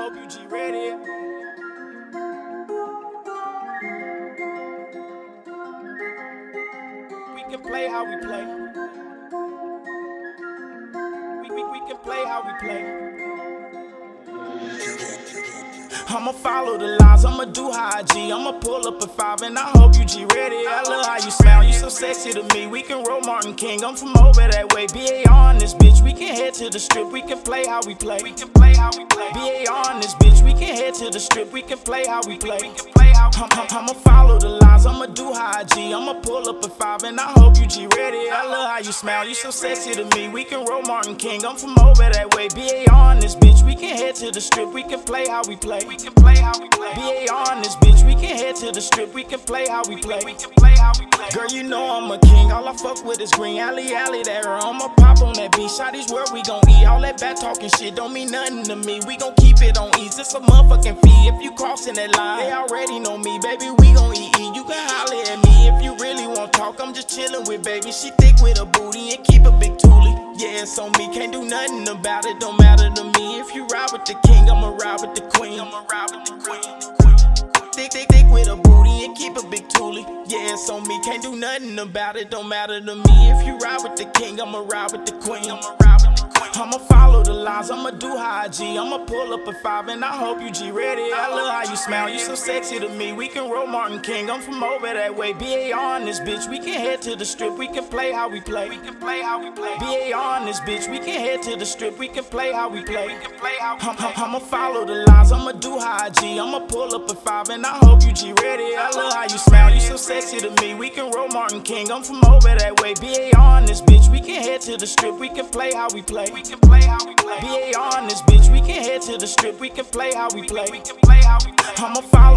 Hope you G ready. We can play how we play. We, we, we can play how we play. I'ma follow the lines, I'ma do high G. I'ma pull up a five and I hope you G ready. I love how you smile, you so sexy to me. We can roll Martin King, I'm from over that way. BA on this bitch, we can head to the strip, we can play how we play. We can play how we play. BA on this bitch, we can head to the strip, we can play how we play. We can play how I'm, I'm, I'ma follow the lines, I'ma do high G. I'ma pull up a five and I hope you G ready. I love how you smile, you so sexy to me. We can roll Martin King, I'm from over that way. BA to the strip, we can play how we play. We can play how we play. BA on this bitch, we can head to the strip, we can play how we play. We can play how we play. Girl, you know I'm a king, all I fuck with is green. Alley, alley, there, I'ma pop on that beat. Shotties, where we gon' eat? All that bad talking shit don't mean nothing to me. We gon' keep it on ease, it's a motherfucking fee. If you crossing that line, they already know me, baby, we gon' eat. eat. You can holler at me if you really want talk. I'm just chillin' with baby, she thick with a booty and keep a big toolie. Yeah, it's on me, can't do nothing about it, don't matter to me. If you ride with the king, I'ma ride with the queen. I'ma ride with the queen. Thick, thick, thick with a booty and keep a big toolie. Yeah, it's on me, can't do nothing about it, don't matter to me. If you ride with the king, I'ma ride with the queen. I'ma ride with the queen. I'ma follow the lines, I'ma do high G. I'ma pull up a five and I hope you G ready. I love how you smile, you so sexy to me. We can roll Martin King, I'm from over that way. BA on this bitch, we can head to the strip, we can play how we play. We can play how we play. BA on this bitch, we can head to the strip, we can play how we play. We can play how we play. I'm, I'ma follow the lines, I'ma do high G. I'ma pull up a five and I hope you G ready. I love how you smile, you so sexy to me. We can roll Martin King, I'm from over that way. BA on this bitch, we can head to the strip, we can play how we play. We can play how we play. BA on this bitch, we can head to the strip, we can play how we play. We can play how we play. The lines,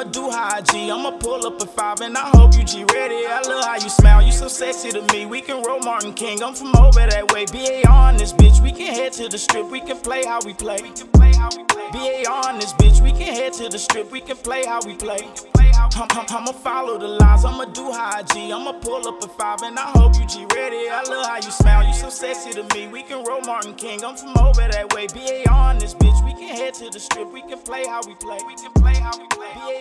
I'ma do high G. I'ma pull up a five and I hope you G ready. I love how you smile, you so sexy to me. We can roll Martin King, I'm from over that way. BA on this bitch, we can head to the strip, we can play how we play. BA on this bitch, we can head to the strip, we can play how we play. I'm, I'm, I'ma follow the lines, I'ma do high G. I'ma pull up a five and I hope you G ready. I love how you smile, you so sexy to me. We can roll Martin King, I'm from over that way. BA on this bitch, we can head to the strip, we can play how we play. We can play how we play.